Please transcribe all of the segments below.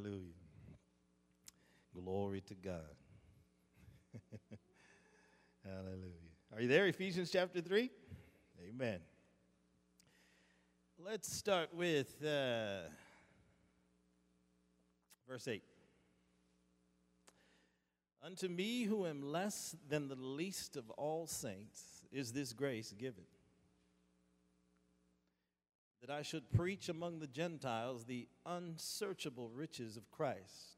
Hallelujah. Glory to God. Hallelujah. Are you there? Ephesians chapter 3? Amen. Let's start with uh, verse 8. Unto me, who am less than the least of all saints, is this grace given that I should preach among the Gentiles the unsearchable riches of Christ,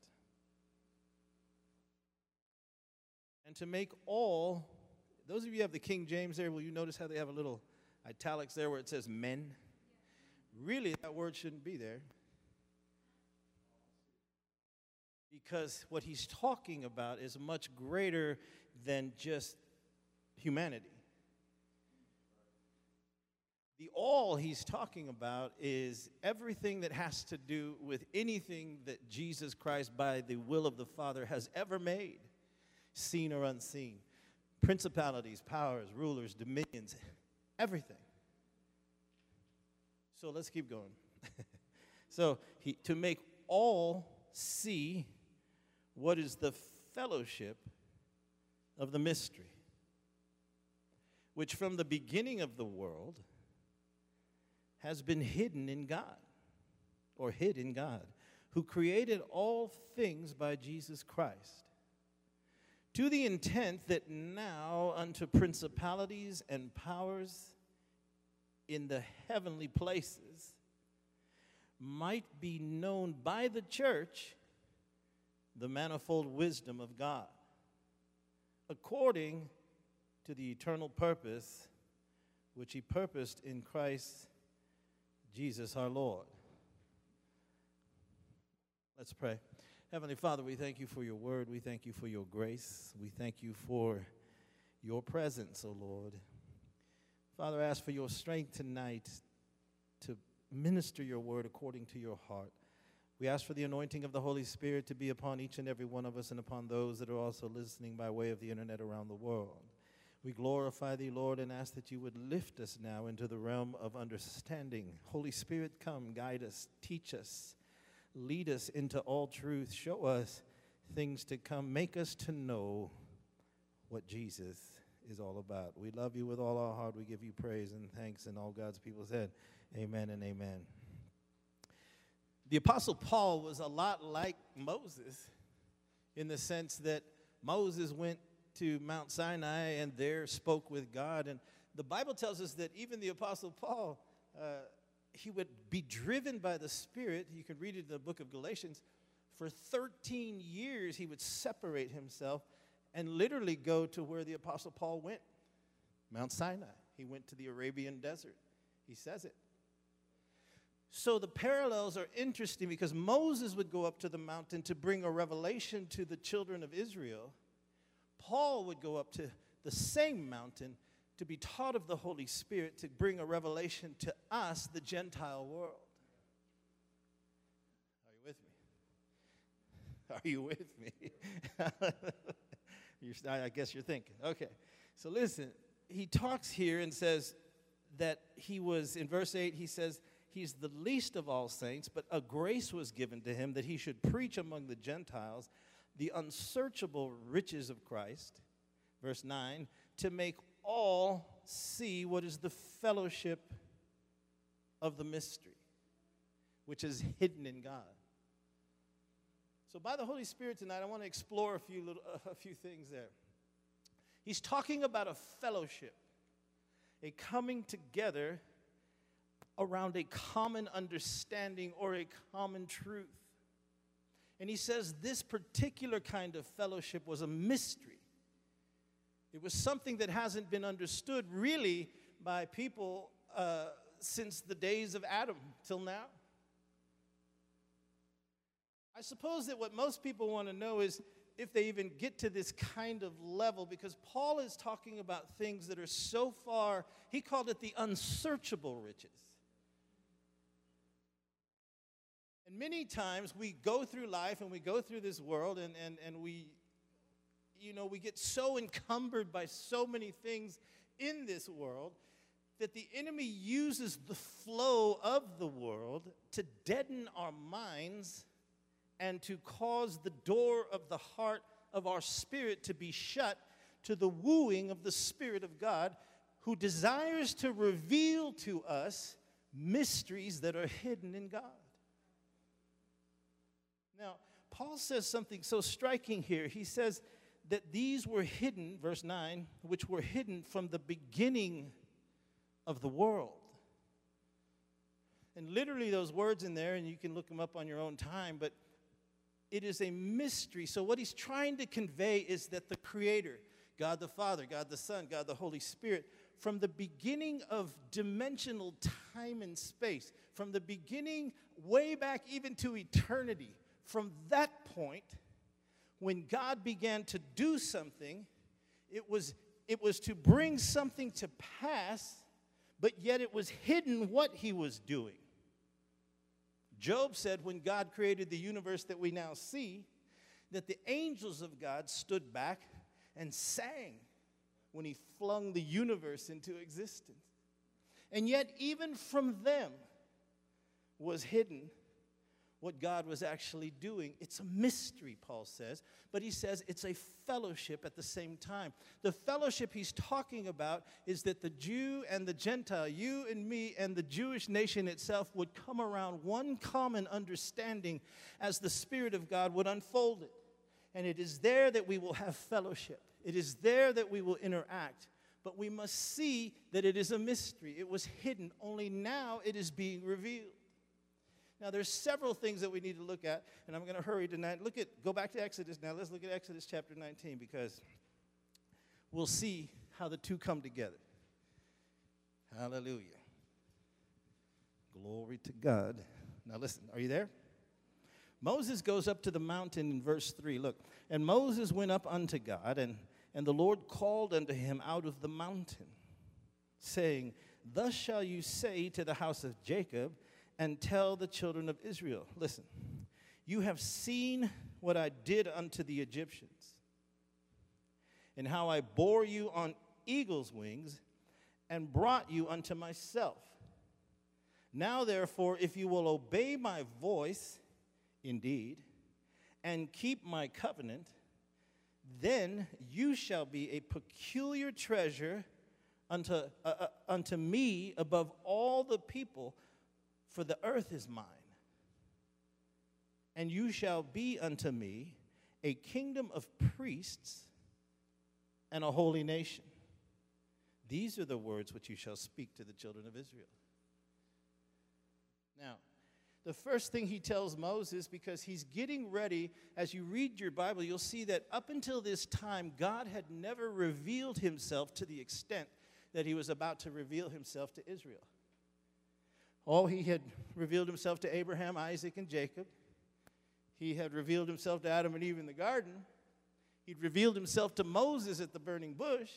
and to make all, those of you who have the King James there, will you notice how they have a little italics there where it says men? Really, that word shouldn't be there. Because what he's talking about is much greater than just humanity. The all he's talking about is everything that has to do with anything that Jesus Christ, by the will of the Father, has ever made, seen or unseen. Principalities, powers, rulers, dominions, everything. So let's keep going. so he, to make all see what is the fellowship of the mystery, which from the beginning of the world has been hidden in God, or hid in God, who created all things by Jesus Christ, to the intent that now unto principalities and powers in the heavenly places might be known by the church the manifold wisdom of God, according to the eternal purpose which He purposed in Christ Jesus our Lord. Let's pray. Heavenly Father, we thank you for your word. We thank you for your grace. We thank you for your presence, O oh Lord. Father, I ask for your strength tonight to minister your word according to your heart. We ask for the anointing of the Holy Spirit to be upon each and every one of us and upon those that are also listening by way of the internet around the world. We glorify thee, Lord, and ask that you would lift us now into the realm of understanding. Holy Spirit, come, guide us, teach us, lead us into all truth, show us things to come, make us to know what Jesus is all about. We love you with all our heart. We give you praise and thanks, and all God's people said, Amen and amen. The Apostle Paul was a lot like Moses in the sense that Moses went to Mount Sinai and there spoke with God. And the Bible tells us that even the Apostle Paul, uh, he would be driven by the Spirit. You can read it in the book of Galatians. For 13 years, he would separate himself and literally go to where the Apostle Paul went Mount Sinai. He went to the Arabian desert. He says it. So the parallels are interesting because Moses would go up to the mountain to bring a revelation to the children of Israel. Paul would go up to the same mountain to be taught of the Holy Spirit to bring a revelation to us, the Gentile world. Are you with me? Are you with me? I guess you're thinking. Okay. So listen, he talks here and says that he was, in verse 8, he says, He's the least of all saints, but a grace was given to him that he should preach among the Gentiles the unsearchable riches of Christ, verse 9, to make all see what is the fellowship of the mystery, which is hidden in God. So, by the Holy Spirit tonight, I want to explore a few, little, a few things there. He's talking about a fellowship, a coming together around a common understanding or a common truth. And he says this particular kind of fellowship was a mystery. It was something that hasn't been understood really by people uh, since the days of Adam till now. I suppose that what most people want to know is if they even get to this kind of level, because Paul is talking about things that are so far, he called it the unsearchable riches. And many times we go through life and we go through this world and, and, and we, you know, we get so encumbered by so many things in this world that the enemy uses the flow of the world to deaden our minds and to cause the door of the heart of our spirit to be shut to the wooing of the Spirit of God, who desires to reveal to us mysteries that are hidden in God. Now, Paul says something so striking here. He says that these were hidden, verse 9, which were hidden from the beginning of the world. And literally, those words in there, and you can look them up on your own time, but it is a mystery. So, what he's trying to convey is that the Creator, God the Father, God the Son, God the Holy Spirit, from the beginning of dimensional time and space, from the beginning way back even to eternity, from that point, when God began to do something, it was, it was to bring something to pass, but yet it was hidden what he was doing. Job said when God created the universe that we now see, that the angels of God stood back and sang when he flung the universe into existence. And yet, even from them was hidden what God was actually doing. It's a mystery, Paul says, but he says it's a fellowship at the same time. The fellowship he's talking about is that the Jew and the Gentile, you and me and the Jewish nation itself, would come around one common understanding as the Spirit of God would unfold it. And it is there that we will have fellowship, it is there that we will interact. But we must see that it is a mystery. It was hidden, only now it is being revealed. Now, there's several things that we need to look at, and I'm going to hurry tonight. Look at, go back to Exodus now. Let's look at Exodus chapter 19 because we'll see how the two come together. Hallelujah. Glory to God. Now, listen, are you there? Moses goes up to the mountain in verse 3. Look, and Moses went up unto God, and, and the Lord called unto him out of the mountain, saying, Thus shall you say to the house of Jacob, and tell the children of Israel listen, you have seen what I did unto the Egyptians, and how I bore you on eagle's wings and brought you unto myself. Now, therefore, if you will obey my voice, indeed, and keep my covenant, then you shall be a peculiar treasure unto, uh, uh, unto me above all the people for the earth is mine. And you shall be unto me a kingdom of priests and a holy nation. These are the words which you shall speak to the children of Israel. Now, the first thing he tells Moses, because he's getting ready, as you read your Bible, you'll see that up until this time, God had never revealed himself to the extent that he was about to reveal himself to Israel. Oh, he had revealed himself to Abraham, Isaac, and Jacob. He had revealed himself to Adam and Eve in the garden. He'd revealed himself to Moses at the burning bush.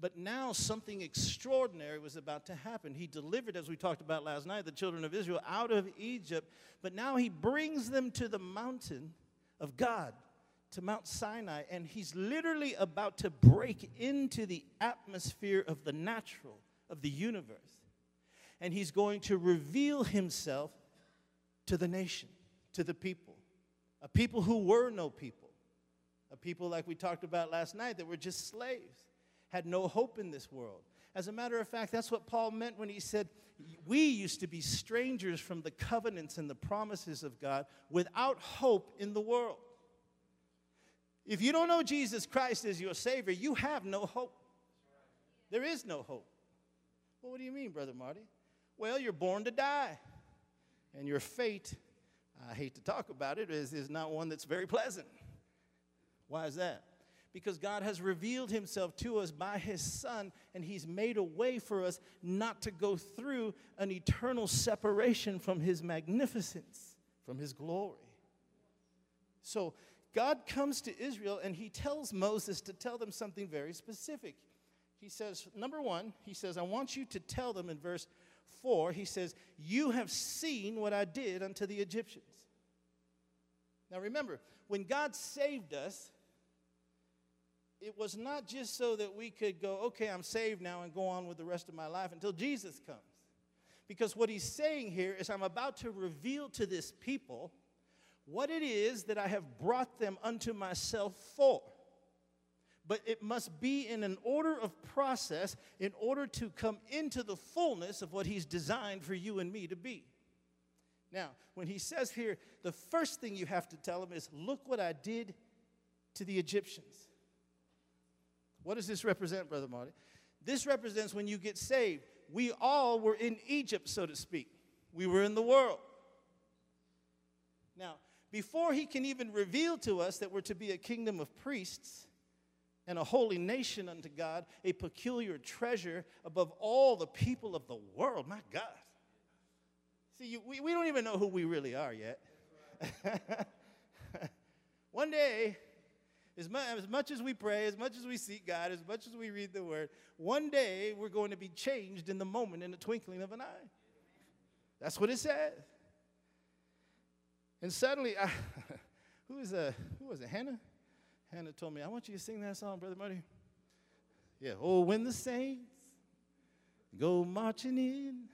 But now something extraordinary was about to happen. He delivered, as we talked about last night, the children of Israel out of Egypt. But now he brings them to the mountain of God, to Mount Sinai. And he's literally about to break into the atmosphere of the natural, of the universe and he's going to reveal himself to the nation, to the people, a people who were no people, a people like we talked about last night that were just slaves, had no hope in this world. As a matter of fact, that's what Paul meant when he said, We used to be strangers from the covenants and the promises of God without hope in the world. If you don't know Jesus Christ as your Savior, you have no hope. There is no hope. Well, what do you mean, Brother Marty? Well, you're born to die. And your fate, I hate to talk about it, is, is not one that's very pleasant. Why is that? Because God has revealed himself to us by his Son, and he's made a way for us not to go through an eternal separation from his magnificence, from his glory. So, God comes to Israel and he tells Moses to tell them something very specific. He says, number one, he says, I want you to tell them in verse 4, he says, You have seen what I did unto the Egyptians. Now remember, when God saved us, it was not just so that we could go, okay, I'm saved now and go on with the rest of my life until Jesus comes. Because what he's saying here is, I'm about to reveal to this people what it is that I have brought them unto myself for. But it must be in an order of process in order to come into the fullness of what He's designed for you and me to be. Now, when He says here, the first thing you have to tell Him is, Look what I did to the Egyptians. What does this represent, Brother Marty? This represents when you get saved. We all were in Egypt, so to speak. We were in the world. Now, before he can even reveal to us that we're to be a kingdom of priests and a holy nation unto God, a peculiar treasure above all the people of the world, my God. See, you, we, we don't even know who we really are yet. One day, as much, as much as we pray, as much as we seek God, as much as we read the Word, one day we're going to be changed in the moment, in the twinkling of an eye. That's what it says. And suddenly, I, who is a who was it? Hannah. Hannah told me, "I want you to sing that song, brother Marty." Yeah. Oh, when the saints go marching in,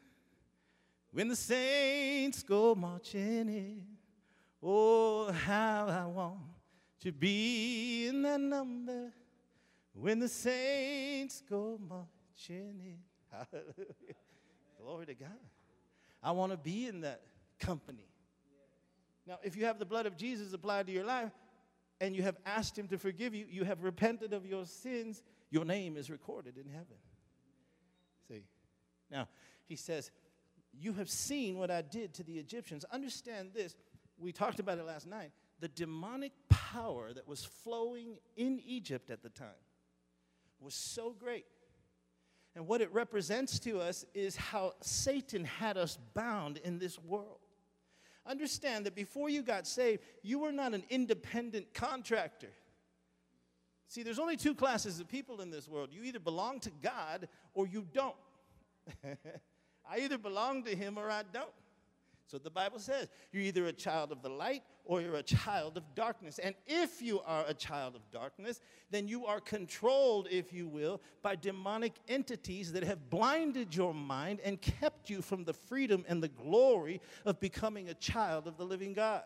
when the saints go marching in, oh how I want to be in that number. When the saints go marching in, hallelujah, glory to God. I want to be in that company. Now, if you have the blood of Jesus applied to your life and you have asked Him to forgive you, you have repented of your sins, your name is recorded in heaven. See? Now, He says, You have seen what I did to the Egyptians. Understand this. We talked about it last night. The demonic power that was flowing in Egypt at the time was so great. And what it represents to us is how Satan had us bound in this world. Understand that before you got saved, you were not an independent contractor. See, there's only two classes of people in this world. You either belong to God or you don't. I either belong to Him or I don't. So the Bible says you're either a child of the light or you're a child of darkness. And if you are a child of darkness, then you are controlled, if you will, by demonic entities that have blinded your mind and kept you from the freedom and the glory of becoming a child of the living God.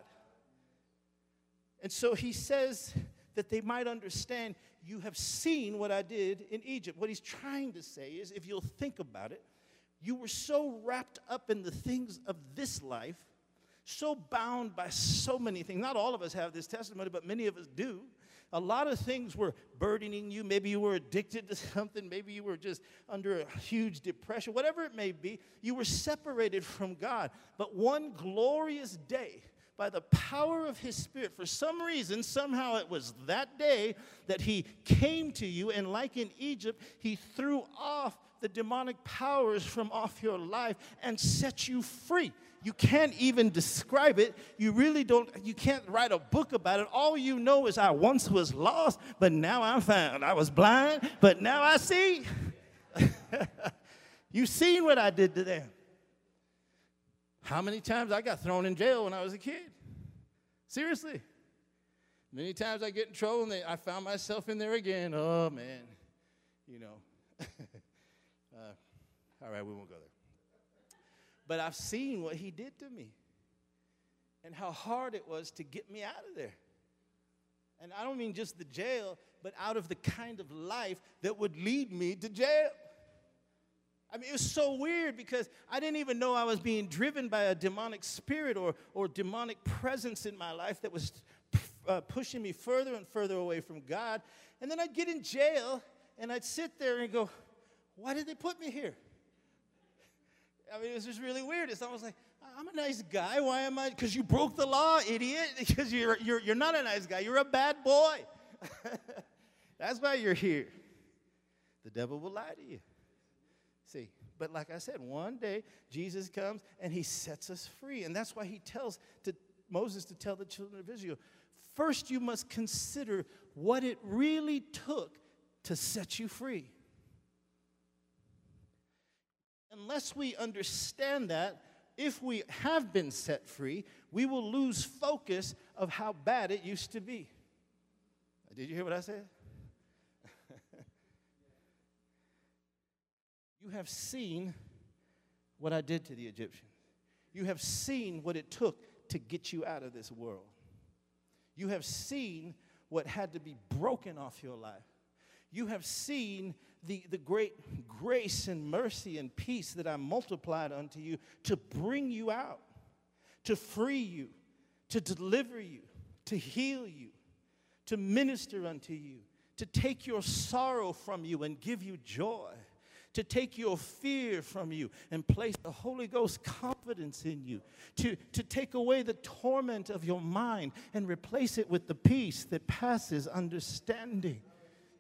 And so he says that they might understand you have seen what I did in Egypt. What he's trying to say is if you'll think about it, you were so wrapped up in the things of this life, so bound by so many things. Not all of us have this testimony, but many of us do. A lot of things were burdening you. Maybe you were addicted to something. Maybe you were just under a huge depression. Whatever it may be, you were separated from God. But one glorious day, by the power of his spirit for some reason somehow it was that day that he came to you and like in egypt he threw off the demonic powers from off your life and set you free. You can't even describe it. You really don't, you can't write a book about it. All you know is I once was lost, but now I'm found. I was blind, but now I see. You've seen what I did to them. How many times I got thrown in jail when I was a kid? Seriously. Many times I get in trouble and they, I found myself in there again. Oh, man. You know. All right, we won't go there. But I've seen what he did to me and how hard it was to get me out of there. And I don't mean just the jail, but out of the kind of life that would lead me to jail. I mean, it was so weird because I didn't even know I was being driven by a demonic spirit or, or demonic presence in my life that was uh, pushing me further and further away from God. And then I'd get in jail and I'd sit there and go, why did they put me here? I mean, it was just really weird. It's almost like, I'm a nice guy. Why am I? Because you broke the law, idiot. Because you're, you're, you're not a nice guy. You're a bad boy. That's why you're here. The devil will lie to you. See, but like I said, one day Jesus comes and he sets us free. And that's why he tells to Moses to tell the children of Israel first, you must consider what it really took to set you free unless we understand that, if we have been set free, we will lose focus of how bad it used to be. Did you hear what I said? you have seen what I did to the Egyptians. You have seen what it took to get you out of this world. You have seen what had to be broken off your life. You have seen the, the great grace and mercy and peace that I multiplied unto you to bring you out, to free you, to deliver you, to heal you, to minister unto you, to take your sorrow from you and give you joy, to take your fear from you and place the Holy Ghost confidence in you, to, to take away the torment of your mind and replace it with the peace that passes understanding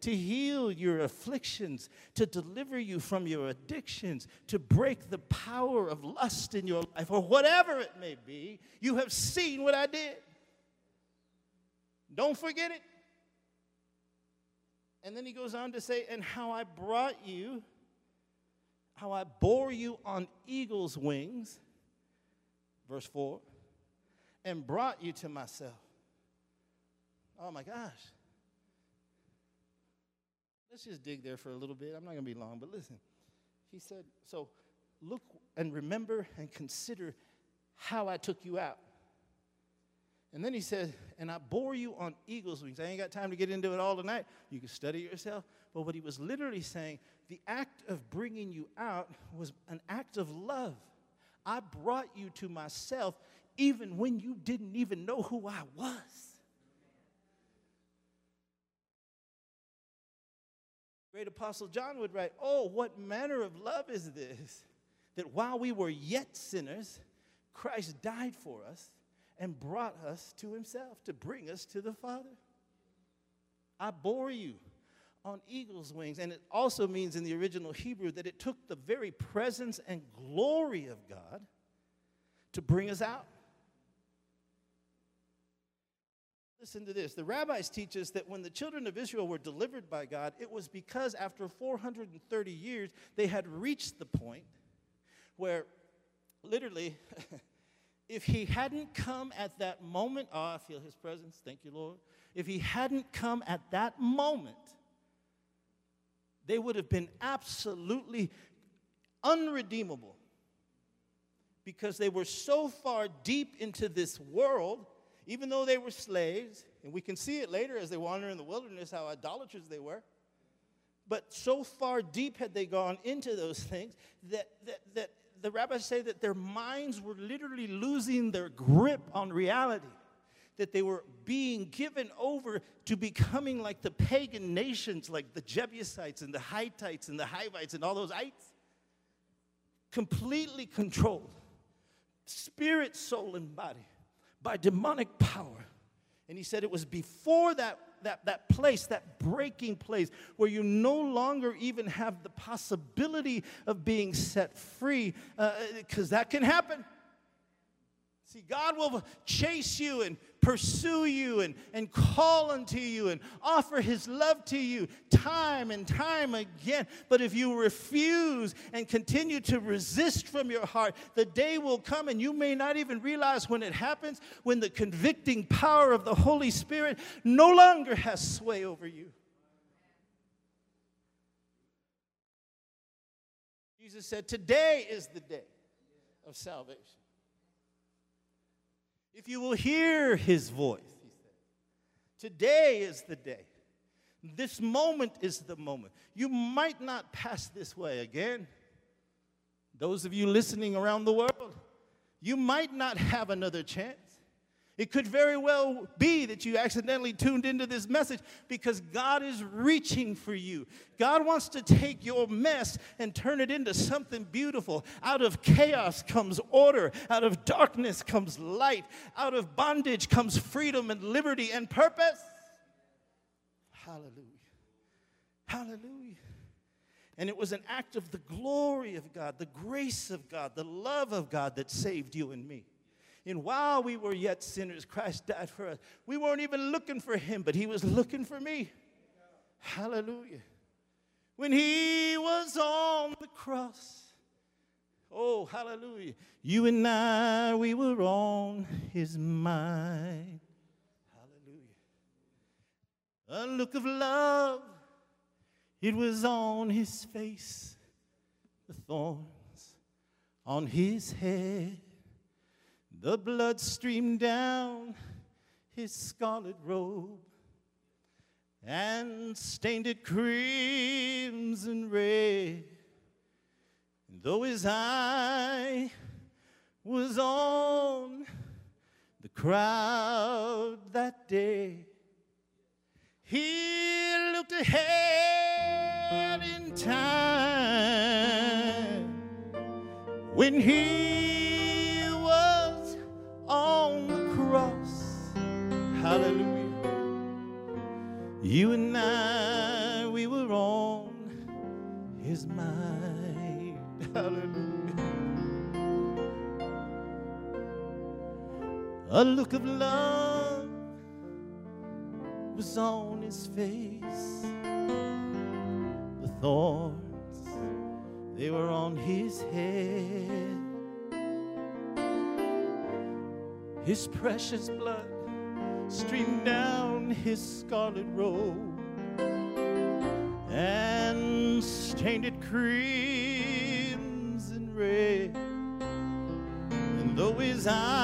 to heal your afflictions, to deliver you from your addictions, to break the power of lust in your life, or whatever it may be. You have seen what I did. Don't forget it. And then he goes on to say, and how I brought you, how I bore you on eagle's wings, verse 4, and brought you to myself. Oh my gosh. Let's just dig there for a little bit. I'm not going to be long, but listen. He said, So look and remember and consider how I took you out. And then he said, And I bore you on eagle's wings. I ain't got time to get into it all tonight. You can study yourself. But what he was literally saying, the act of bringing you out was an act of love. I brought you to myself even when you didn't even know who I was. Great Apostle John would write, Oh, what manner of love is this? That while we were yet sinners, Christ died for us and brought us to himself to bring us to the Father. I bore you on eagle's wings. And it also means in the original Hebrew that it took the very presence and glory of God to bring us out. Listen to this. The rabbis teach us that when the children of Israel were delivered by God, it was because after 430 years, they had reached the point where literally, if he hadn't come at that moment, oh, I feel his presence. Thank you, Lord. If he hadn't come at that moment, they would have been absolutely unredeemable because they were so far deep into this world even though they were slaves, and we can see it later as they wander in the wilderness how idolatrous they were. But so far deep had they gone into those things that, that, that the rabbis say that their minds were literally losing their grip on reality, that they were being given over to becoming like the pagan nations, like the Jebusites and the Hittites and the Hivites and all those ites, completely controlled, spirit, soul, and body by demonic power. And he said it was before that, that, that place, that breaking place, where you no longer even have the possibility of being set free, because uh, that can happen. See, God will chase you and pursue you and, and call unto you and offer his love to you time and time again. But if you refuse and continue to resist from your heart, the day will come and you may not even realize when it happens, when the convicting power of the Holy Spirit no longer has sway over you. Jesus said, Today is the day of salvation. If you will hear his voice, he said, today is the day. This moment is the moment. You might not pass this way again. Those of you listening around the world, you might not have another chance. It could very well be that you accidentally tuned into this message because God is reaching for you. God wants to take your mess and turn it into something beautiful. Out of chaos comes order, out of darkness comes light, out of bondage comes freedom and liberty and purpose. Hallelujah. Hallelujah. And it was an act of the glory of God, the grace of God, the love of God that saved you and me. And while we were yet sinners, Christ died for us. We weren't even looking for him, but he was looking for me. Hallelujah. When he was on the cross, oh, hallelujah. You and I, we were on his mind. Hallelujah. A look of love, it was on his face, the thorns on his head the blood streamed down his scarlet robe and stained it crimson red. And though his eye was on the crowd that day, he looked ahead in time when he look of love was on his face. The thorns, they were on his head. His precious blood streamed down his scarlet robe and stained it crimson red. And though his eye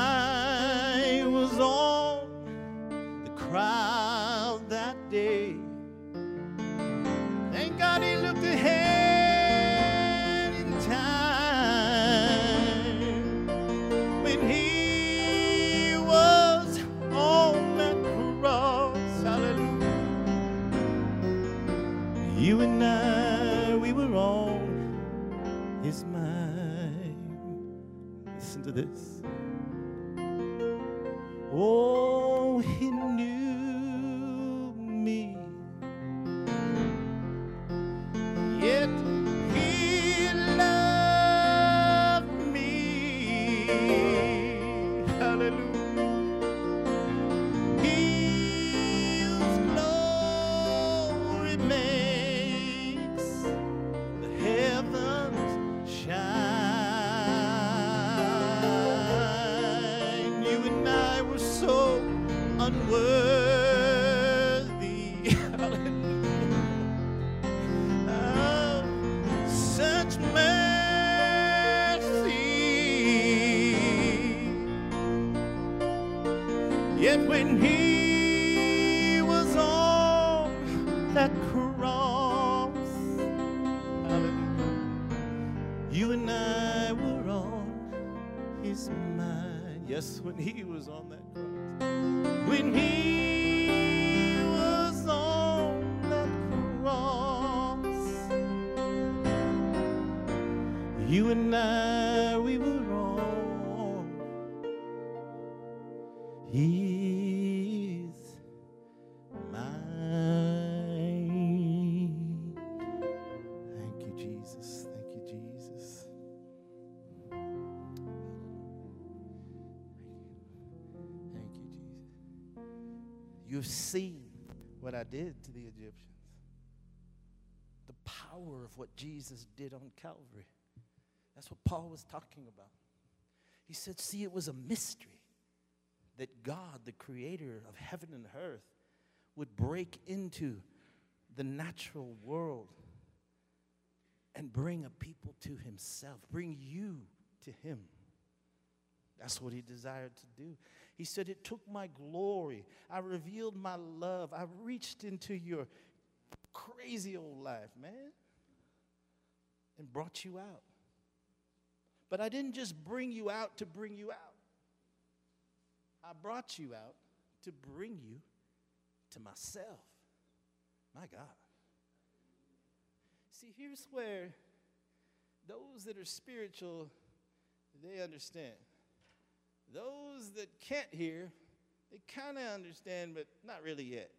when he You've seen what I did to the Egyptians. The power of what Jesus did on Calvary. That's what Paul was talking about. He said, See, it was a mystery that God, the creator of heaven and earth, would break into the natural world and bring a people to himself, bring you to him. That's what he desired to do. He said, It took my glory. I revealed my love. I reached into your crazy old life, man, and brought you out. But I didn't just bring you out to bring you out. I brought you out to bring you to myself. My God. See, here's where those that are spiritual, they understand. Those that can't hear, they kind of understand, but not really yet.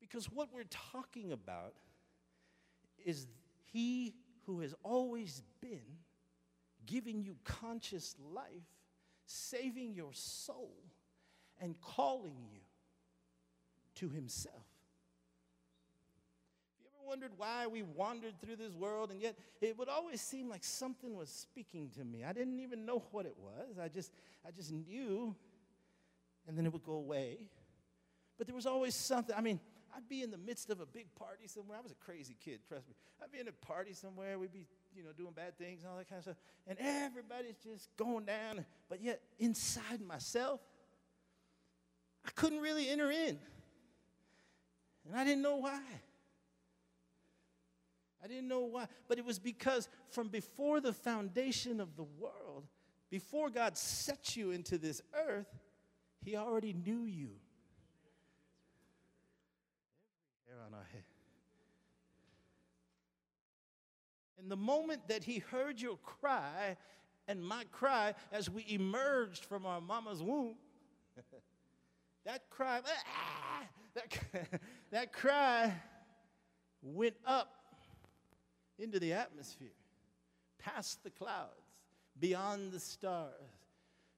Because what we're talking about is He who has always been giving you conscious life, saving your soul, and calling you to Himself. Wondered why we wandered through this world and yet it would always seem like something was speaking to me? I didn't even know what it was. I just, I just knew, and then it would go away. But there was always something. I mean, I'd be in the midst of a big party somewhere. I was a crazy kid, trust me. I'd be in a party somewhere. We'd be, you know, doing bad things and all that kind of stuff. And everybody's just going down. But yet, inside myself, I couldn't really enter in. And I didn't know why. I didn't know why. But it was because from before the foundation of the world, before God set you into this earth, He already knew you. Hair on our head. And the moment that He heard your cry and my cry as we emerged from our mama's womb, that cry, ah, that, that cry went up into the atmosphere, past the clouds, beyond the stars,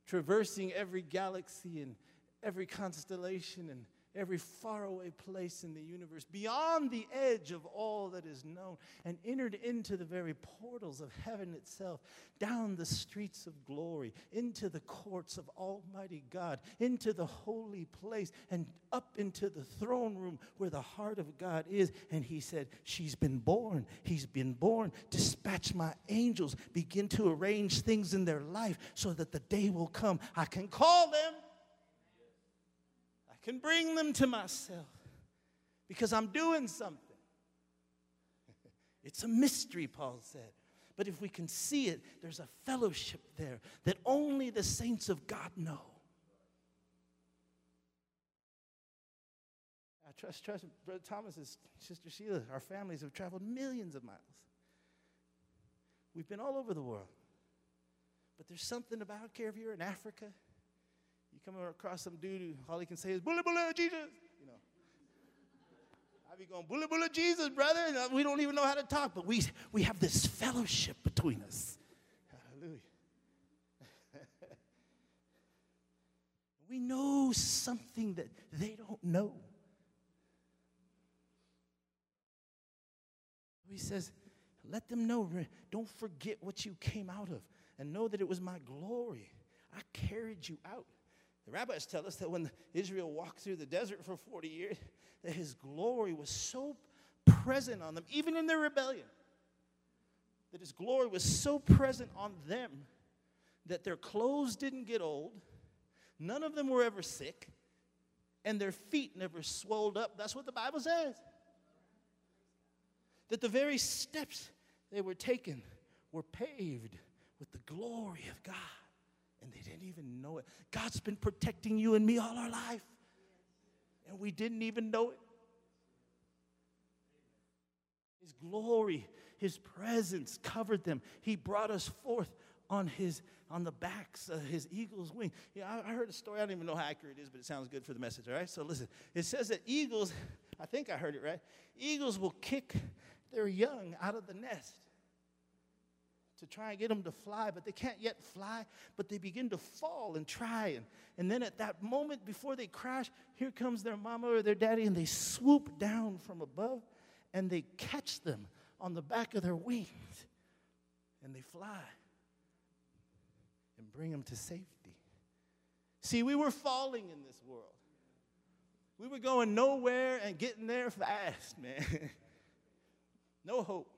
traversing every galaxy and every constellation and every faraway place in the universe, beyond the edge of all that is known, and entered into the very portals of heaven itself, down the streets of glory, into the courts of Almighty God, into the holy place, and up into the throne room where the heart of God is. And he said, She's been born. He's been born. Dispatch my angels, begin to arrange things in their life so that the day will come. I can call them can bring them to myself because I'm doing something. It's a mystery, Paul said. But if we can see it, there's a fellowship there that only the saints of God know. I trust, trust Brother Thomas and Sister Sheila, our families have traveled millions of miles. We've been all over the world. But there's something about, care if you're in Africa, you come across some dude who all he can say is bully bully Jesus, you know. I be going bully bully Jesus, brother, and uh, we don't even know how to talk, but we we have this fellowship between us. Hallelujah. we know something that they don't know. He says, let them know, don't forget what you came out of, and know that it was my glory. I carried you out. The rabbis tell us that when Israel walked through the desert for 40 years, that his glory was so present on them, even in their rebellion, that his glory was so present on them that their clothes didn't get old, none of them were ever sick, and their feet never swelled up. That's what the Bible says. That the very steps they were taking were paved with the glory of God and they didn't even know it. God's been protecting you and me all our life, and we didn't even know it. His glory, His presence covered them. He brought us forth on his on the backs of his eagle's wing. Yeah, I, I heard a story. I don't even know how accurate it is, but it sounds good for the message. All right. So listen. It says that eagles. I think I heard it right. Eagles will kick their young out of the nest to try and get them to fly, but they can't yet fly, but they begin to fall and try. And, and then at that moment before they crash, here comes their mama or their daddy, and they swoop down from above and they catch them on the back of their wings and they fly and bring them to safety. See, we were falling in this world. We were going nowhere and getting there fast, man. no hope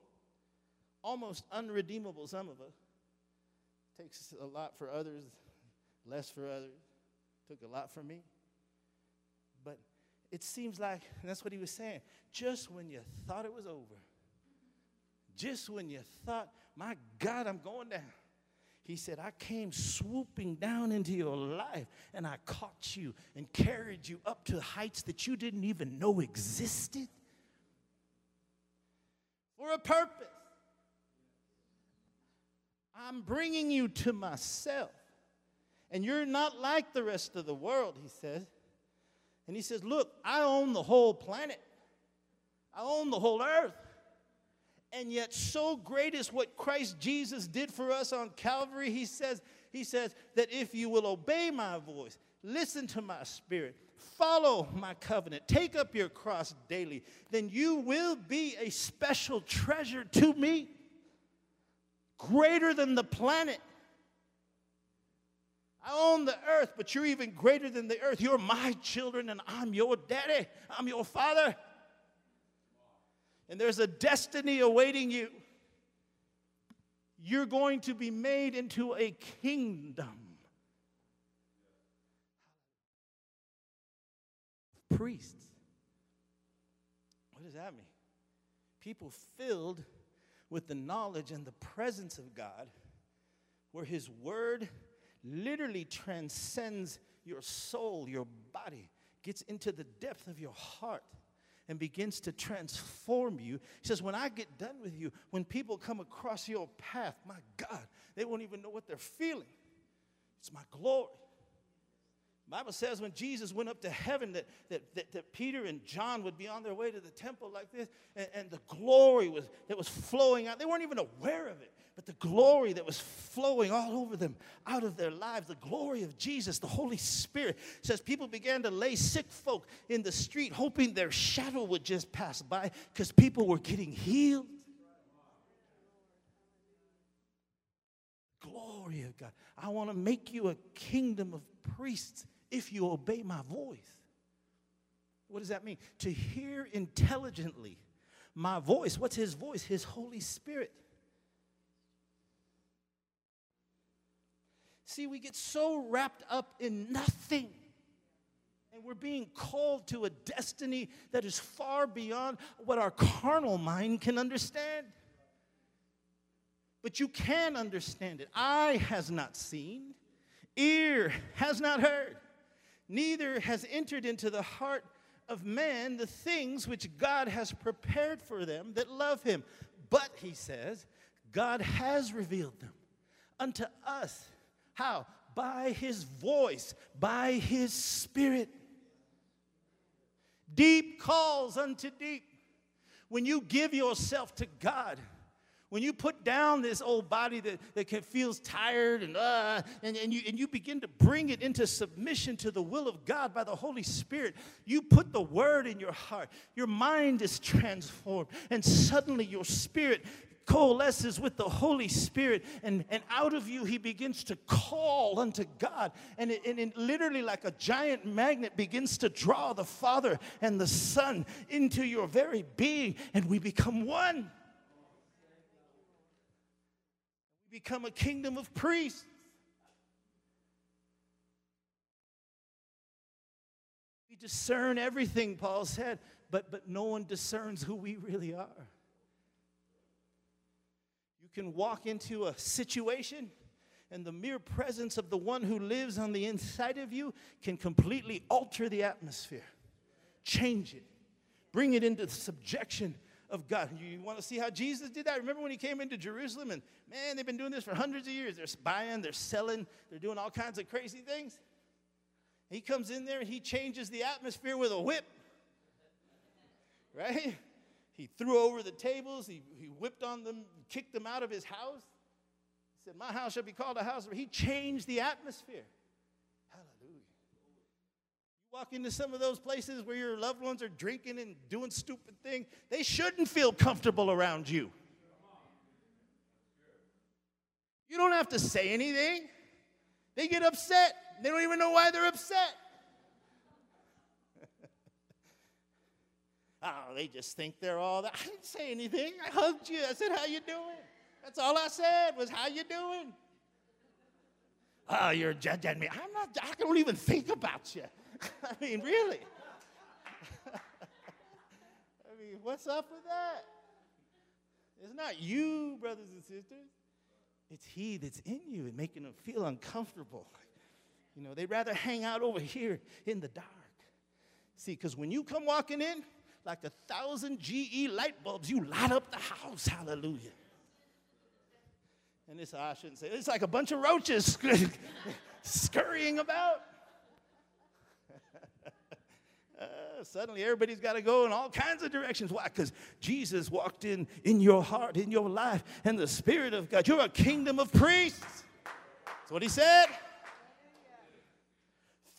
almost unredeemable, some of us. Takes a lot for others, less for others. Took a lot for me. But it seems like, that's what he was saying, just when you thought it was over, just when you thought, my God, I'm going down. He said, I came swooping down into your life and I caught you and carried you up to heights that you didn't even know existed for a purpose. I'm bringing you to myself. And you're not like the rest of the world, he says. And he says, Look, I own the whole planet, I own the whole earth. And yet, so great is what Christ Jesus did for us on Calvary. He says, he says that if you will obey my voice, listen to my spirit, follow my covenant, take up your cross daily, then you will be a special treasure to me greater than the planet. I own the earth, but you're even greater than the earth. You're my children, and I'm your daddy. I'm your father. And there's a destiny awaiting you. You're going to be made into a kingdom. priests. What does that mean? People filled with the knowledge and the presence of God, where His Word literally transcends your soul, your body, gets into the depth of your heart and begins to transform you. He says, When I get done with you, when people come across your path, my God, they won't even know what they're feeling. It's my glory. Bible says when Jesus went up to heaven that, that, that, that, Peter and John would be on their way to the temple like this, and, and the glory was, that was flowing out. They weren't even aware of it, but the glory that was flowing all over them, out of their lives, the glory of Jesus, the Holy Spirit, says people began to lay sick folk in the street, hoping their shadow would just pass by because people were getting healed. Glory of God. I want to make you a kingdom of priests if you obey my voice. What does that mean? To hear intelligently my voice. What's his voice? His Holy Spirit. See, we get so wrapped up in nothing. And we're being called to a destiny that is far beyond what our carnal mind can understand. But you can understand it. Eye has not seen, ear has not heard, neither has entered into the heart of man the things which God has prepared for them that love him. But, he says, God has revealed them unto us. How? By his voice, by his spirit. Deep calls unto deep. When you give yourself to God, when you put down this old body that, that can, feels tired and, uh, and, and, you, and you begin to bring it into submission to the will of God by the Holy Spirit, you put the word in your heart. Your mind is transformed, and suddenly your spirit coalesces with the Holy Spirit, and, and out of you, he begins to call unto God. And it, and it literally, like a giant magnet, begins to draw the Father and the Son into your very being, and we become one. Become a kingdom of priests. We discern everything, Paul said, but, but no one discerns who we really are. You can walk into a situation, and the mere presence of the one who lives on the inside of you can completely alter the atmosphere, change it, bring it into subjection of God. You want to see how Jesus did that? Remember when he came into Jerusalem and man, they've been doing this for hundreds of years. They're buying, they're selling, they're doing all kinds of crazy things. He comes in there and he changes the atmosphere with a whip. Right? He threw over the tables, he, he whipped on them, kicked them out of his house. He said, My house shall be called a house. He changed the atmosphere walk into some of those places where your loved ones are drinking and doing stupid things, they shouldn't feel comfortable around you. You don't have to say anything. They get upset. They don't even know why they're upset. oh, they just think they're all that. I didn't say anything. I hugged you. I said, "How you doing?" That's all I said was, "How you doing?" Oh, you're judging me. I'm not. I don't even think about you. I mean, really. I mean, what's up with that? It's not you, brothers and sisters. It's He that's in you and making them feel uncomfortable. You know, they'd rather hang out over here in the dark. See, because when you come walking in, like a thousand GE light bulbs, you light up the house. Hallelujah. And this, I shouldn't say, it's like a bunch of roaches scurrying about. Uh, suddenly everybody's got to go in all kinds of directions. Why? Because Jesus walked in in your heart, in your life, and the Spirit of God. You're a kingdom of priests. That's what he said.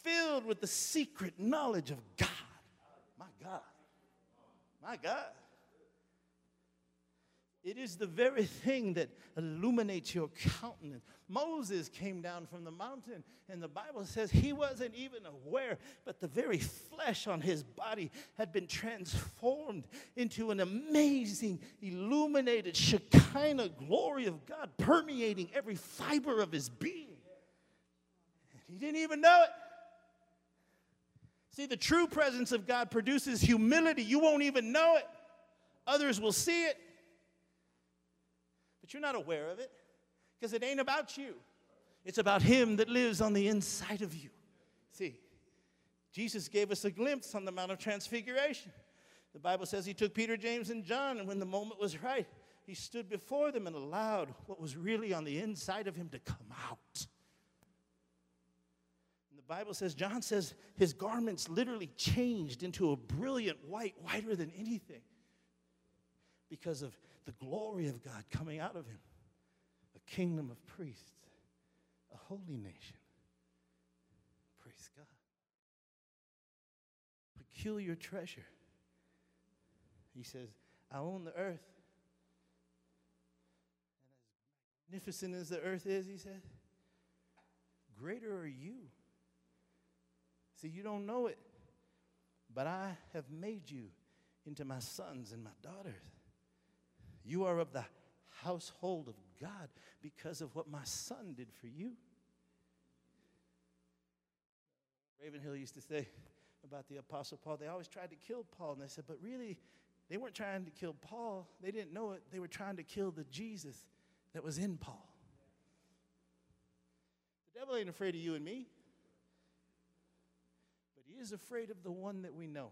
Filled with the secret knowledge of God. My God. My God. It is the very thing that illuminates your countenance. Moses came down from the mountain, and the Bible says he wasn't even aware, but the very flesh on his body had been transformed into an amazing, illuminated Shekinah glory of God permeating every fiber of his being. And he didn't even know it. See, the true presence of God produces humility. You won't even know it, others will see it, but you're not aware of it because it ain't about you. It's about Him that lives on the inside of you. See, Jesus gave us a glimpse on the Mount of Transfiguration. The Bible says He took Peter, James, and John, and when the moment was right, He stood before them and allowed what was really on the inside of Him to come out. And the Bible says, John says, His garments literally changed into a brilliant white, whiter than anything, because of the glory of God coming out of Him. A kingdom of priests a holy nation. Praise God. Peculiar treasure. He says, I own the earth. And as magnificent as the earth is, he said, greater are you. See, you don't know it, but I have made you into my sons and my daughters. You are of the household of God because of what my son did for you. Ravenhill used to say about the Apostle Paul, they always tried to kill Paul. And they said, but really, they weren't trying to kill Paul. They didn't know it. They were trying to kill the Jesus that was in Paul. The devil ain't afraid of you and me, but he is afraid of the one that we know.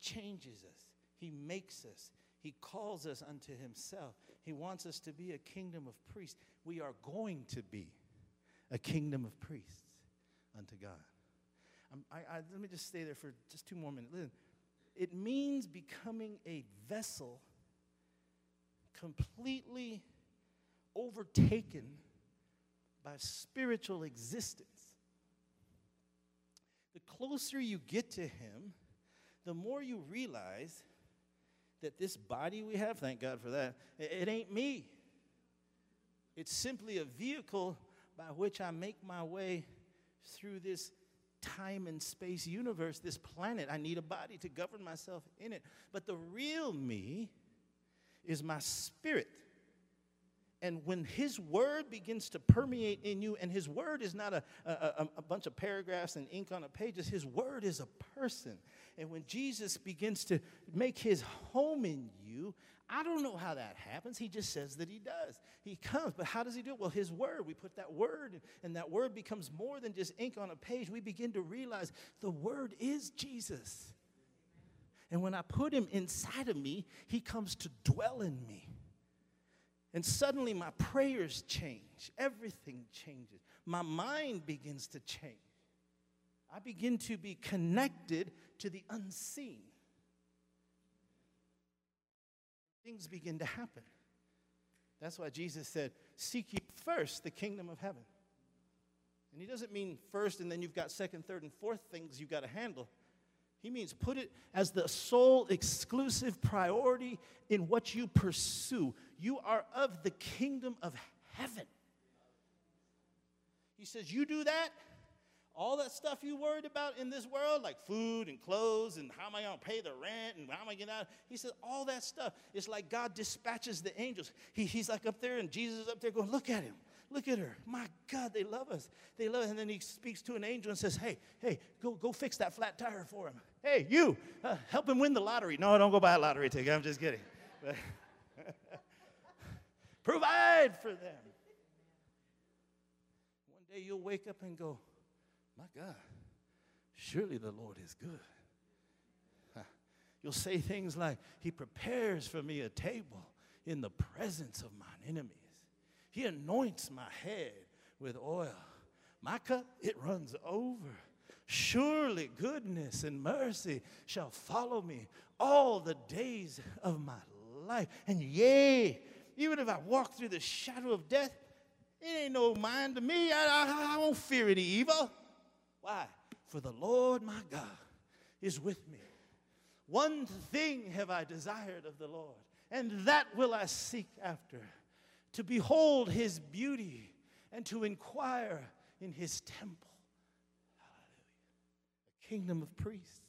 Changes us, he makes us, he calls us unto himself. He wants us to be a kingdom of priests. We are going to be a kingdom of priests unto God. Um, I, I, let me just stay there for just two more minutes. Listen, it means becoming a vessel completely overtaken by spiritual existence. The closer you get to Him, the more you realize that this body we have, thank God for that, it, ain't me. It's simply a vehicle by which I make my way through this time and space universe, this planet. I need a body to govern myself in it. But the real me is my spirit. And when His Word begins to permeate in you, and His Word is not a, a, a, bunch of paragraphs and ink on a page, His Word is a person. And when Jesus begins to make His home in you, I don't know how that happens. He just says that He does. He comes, but how does He do it? Well, His Word, we put that Word, and that Word becomes more than just ink on a page. We begin to realize the Word is Jesus. And when I put Him inside of me, He comes to dwell in me. And suddenly my prayers change. Everything changes. My mind begins to change. I begin to be connected to the unseen. Things begin to happen. That's why Jesus said, Seek ye first the kingdom of heaven. And he doesn't mean first and then you've got second, third, and fourth things you've got to handle. He means put it as the sole exclusive priority in what you pursue. You are of the kingdom of heaven. He says, You do that, all that stuff you worried about in this world, like food and clothes and how am I going to pay the rent and how am I getting out? He says, all that stuff. It's like God dispatches the angels. He, he's like up there and Jesus is up there going, Look at him. Look at her. My God, they love us. They love us. And then he speaks to an angel and says, Hey, hey, go, go fix that flat tire for him. Hey, you, uh, help him win the lottery. No, don't go buy a lottery ticket. I'm just kidding. Provide for them. One day you'll wake up and go, My God, surely the Lord is good. You'll say things like, He prepares for me a table in the presence of mine enemies. He anoints my head with oil. My cup, it runs over. Surely goodness and mercy shall follow me all the days of my life. And yea, even if I walk through the shadow of death, it ain't no mind to me. I, I, I won't fear any evil. Why? For the Lord my God is with me. One thing have I desired of the Lord, and that will I seek after to behold his beauty and to inquire in his temple. Kingdom of priests,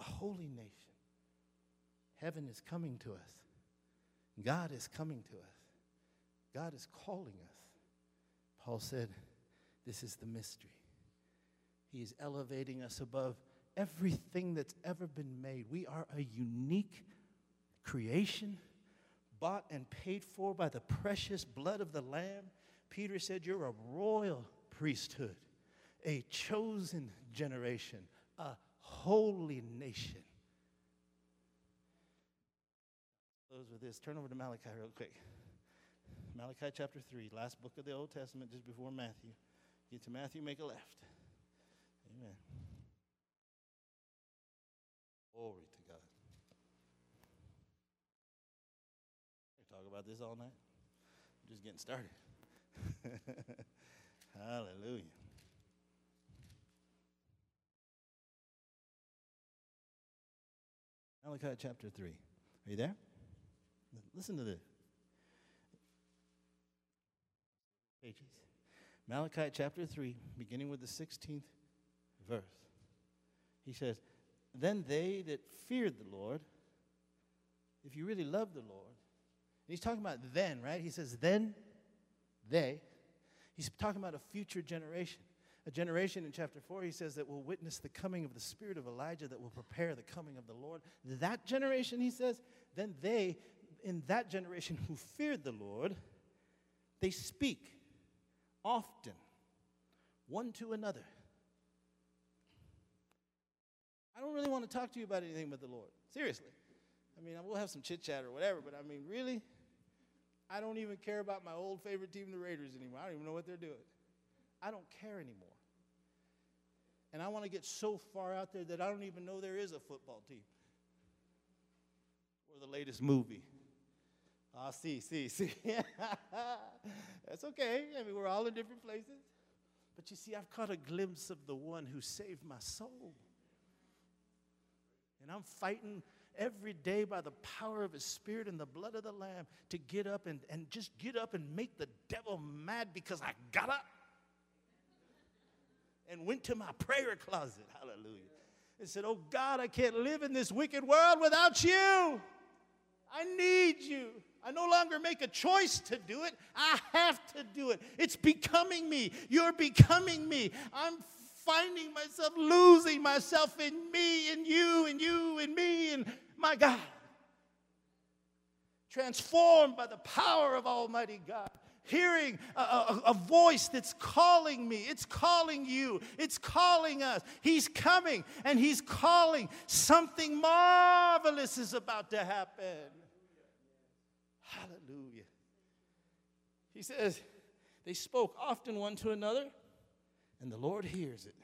a holy nation. Heaven is coming to us. God is coming to us. God is calling us. Paul said, This is the mystery. He is elevating us above everything that's ever been made. We are a unique creation, bought and paid for by the precious blood of the Lamb. Peter said, You're a royal priesthood, a chosen generation, a holy nation. Close with this. Turn over to Malachi real quick. Malachi chapter 3, last book of the Old Testament, just before Matthew. Get to Matthew, make a left. Amen. Glory to God. I talk about this all night. I'm just getting started. Hallelujah. Malachi chapter 3. Are you there? Listen to this. Pages. Malachi chapter 3, beginning with the 16th verse. He says, Then they that feared the Lord, if you really love the Lord, he's talking about then, right? He says, Then they. He's talking about a future generation. A generation in chapter 4, he says, that will witness the coming of the spirit of Elijah, that will prepare the coming of the Lord. That generation, he says, then they, in that generation who feared the Lord, they speak often one to another. I don't really want to talk to you about anything but the Lord. Seriously. I mean, we'll have some chit chat or whatever, but I mean, really? I don't even care about my old favorite team, the Raiders, anymore. I don't even know what they're doing. I don't care anymore. And I want to get so far out there that I don't even know there is a football team or the latest movie. Ah, see, see, see. That's okay. I mean, we're all in different places. But you see, I've caught a glimpse of the one who saved my soul. And I'm fighting every day by the power of his spirit and the blood of the Lamb to get up and, and just get up and make the devil mad because I got up and went to my prayer closet. Hallelujah. And said, Oh God, I can't live in this wicked world without you. I need you. I no longer make a choice to do it. I have to do it. It's becoming me. You're becoming me. I'm finding myself losing myself in me and you and you and me and my God. Transformed by the power of Almighty God hearing a, a, a, voice that's calling me. It's calling you. It's calling us. He's coming and He's calling. Something marvelous is about to happen. Hallelujah. He says, they spoke often one to another, and the Lord hears it.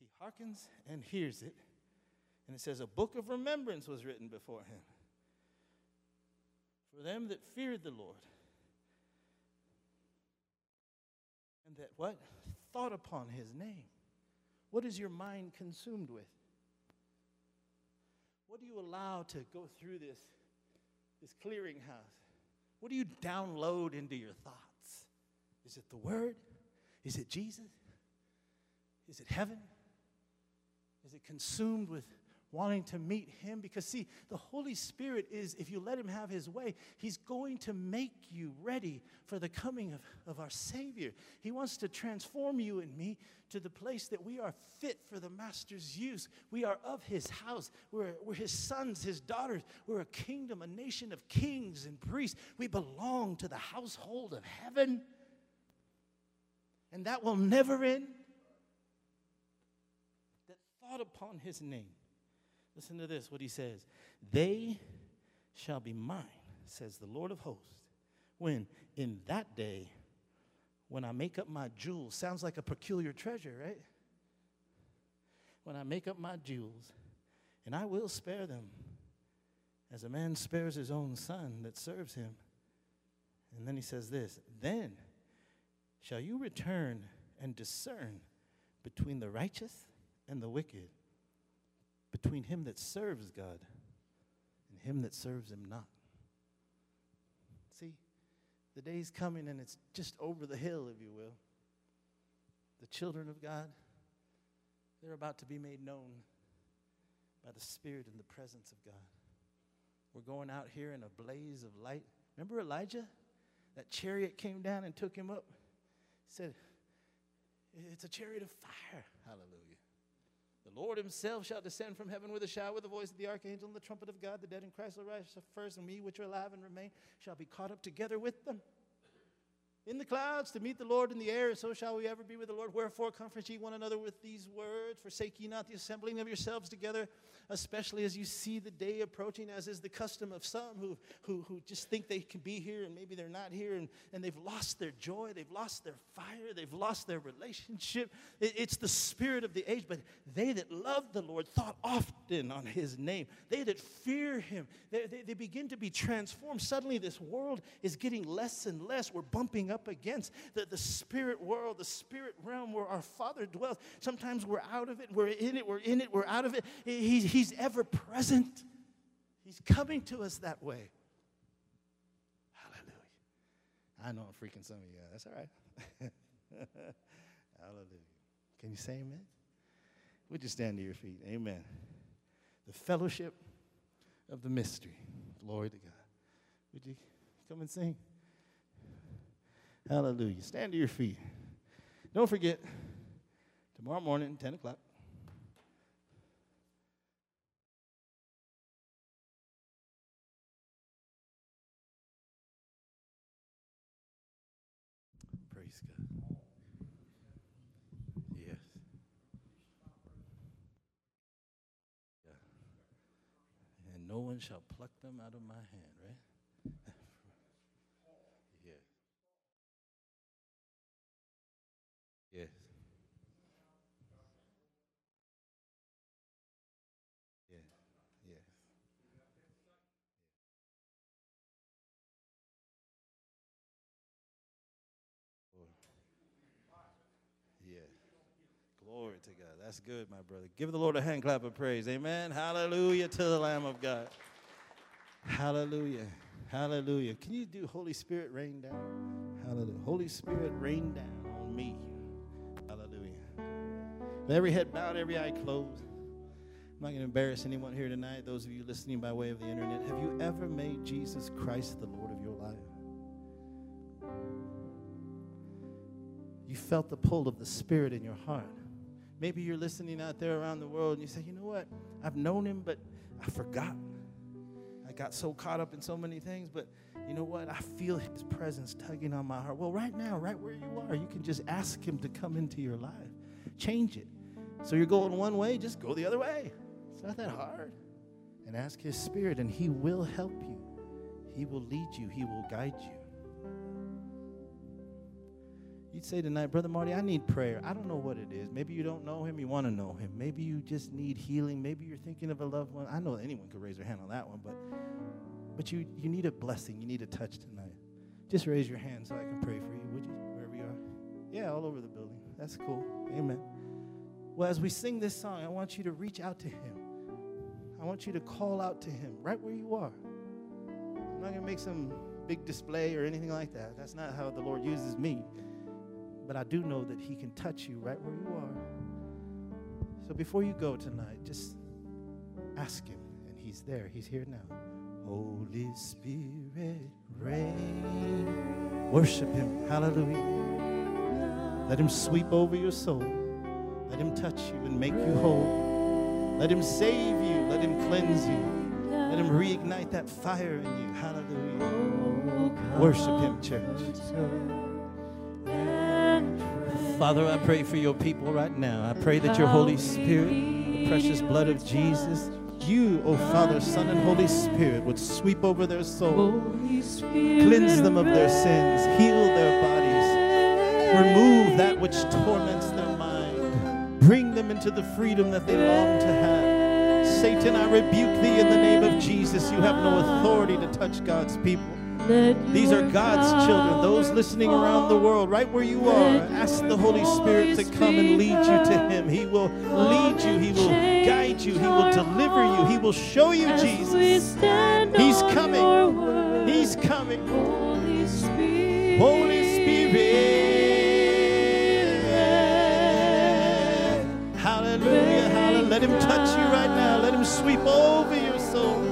He hearkens and hears it. And it says, a book of remembrance was written before him for them that feared the Lord. And that what? Thought upon his name. What is your mind consumed with? What do you allow to go through this, this clearinghouse? What do you download into your thoughts? Is it the Word? Is it Jesus? Is it heaven? Is it consumed with wanting to meet Him. Because, see, the Holy Spirit is, if you let Him have His way, He's going to make you ready for the coming of, of our Savior. He wants to transform you and me to the place that we are fit for the Master's use. We are of His house, we're, we're His sons, His daughters. We're a kingdom, a nation of kings and priests. We belong to the household of heaven. And that will never end. That thought upon His name Listen to this, what he says. They shall be mine, says the Lord of hosts, when in that day, when I make up my jewels, sounds like a peculiar treasure, right? When I make up my jewels, and I will spare them, as a man spares his own son that serves him. And then he says this Then shall you return and discern between the righteous and the wicked between him that serves God and him that serves him not. See, the day's coming and it's just over the hill, if you will. The children of God, they're about to be made known by the Spirit and the presence of God. We're going out here in a blaze of light. Remember Elijah? That chariot came down and took him up. He said, It's a chariot of fire. Hallelujah. The Lord himself shall descend from heaven with a shout, with the voice of the archangel and the trumpet of God. The dead in Christ will rise first, and we which are alive and remain shall be caught up together with them in the clouds to meet the Lord in the air, so shall we ever be with the Lord. Wherefore, comfort ye one another with these words. Forsake ye not the assembling of yourselves together, especially as you see the day approaching, as is the custom of some who, who, who just think they can be here and maybe they're not here, and, and they've lost their joy, they've lost their fire, they've lost their relationship. It, it's the spirit of the age, but they that love the Lord thought often on his name. They that fear him, they, they, they begin to be transformed. Suddenly, this world is getting less and less. We're bumping up against the, the spirit world, the spirit realm where our Father dwells. Sometimes we're out of it, we're in it, we're in it, we're out of it. He's, he's ever present. He's coming to us that way. Hallelujah. I know I'm freaking some of you out. That's all right. Hallelujah. Can you say amen? Would you stand to your feet? Amen. The fellowship of the mystery. Glory to God. Would you come and sing? Hallelujah. Stand to your feet. Don't forget, tomorrow morning, 10 o'clock. Praise God. Yes. Yeah. And no one shall pluck them out of my hand, right? Yes. Yeah. Yeah. Yeah. Glory to God. That's good, my brother. Give the Lord a hand clap of praise. Amen. Hallelujah to the Lamb of God. Hallelujah. Hallelujah. Can you do Holy Spirit rain down? Hallelujah. Holy Spirit rain down on me. With every head bowed, every eye closed. I'm not going to embarrass anyone here tonight, those of you listening by way of the internet. Have you ever made Jesus Christ the Lord of your life? You felt the pull of the Spirit in your heart. Maybe you're listening out there around the world and you say, you know what? I've known him, but I forgot. I got so caught up in so many things, but you know what? I feel his presence tugging on my heart. Well, right now, right where you are, you can just ask him to come into your life. Change it. So you're going one way, just go the other way. It's not that hard. And ask His Spirit, and He will help you. He will lead you, He will guide you. You'd say tonight, Brother Marty, I need prayer. I don't know what it is. Maybe you don't know him, you want to know him. Maybe you just need healing. Maybe you're thinking of a loved one. I know anyone could raise their hand on that one, but but you you need a blessing. You need a touch tonight. Just raise your hand so I can pray for you, would you? Wherever you are. Yeah, all over the building. That's cool. Amen. Well, as we sing this song, I want you to reach out to Him. I want you to call out to Him right where you are. I'm not going to make some big display or anything like that. That's not how the Lord uses me. But I do know that He can touch you right where you are. So before you go tonight, just ask Him, and He's there. He's here now. Holy Spirit, reign. Worship Him. Hallelujah. Let Him sweep over your soul. Let him touch you and make you whole. Let him save you. Let him cleanse you. Let him reignite that fire in you. Hallelujah. Worship him, church. Father, I pray for your people right now. I pray that your Holy Spirit, the precious blood of Jesus, you, O oh Father, Son, and Holy Spirit, would sweep over their soul, cleanse them of their sins, heal their bodies, remove that which torments their mind, Bring them into the freedom that they long to have. Satan, I rebuke thee in the name of Jesus. You have no authority to touch God's people. These are God's children, those listening around the world, right where you are. Ask the Holy Spirit to come and lead you to Him. He will lead you, He will guide you, He will deliver you, He will show you Jesus. He's coming. He's coming. Holy Spirit. holy spirit Hallelujah. Let him touch you right now. Let him sweep over your soul.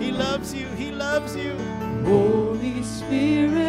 He loves you. He loves you. Spirit.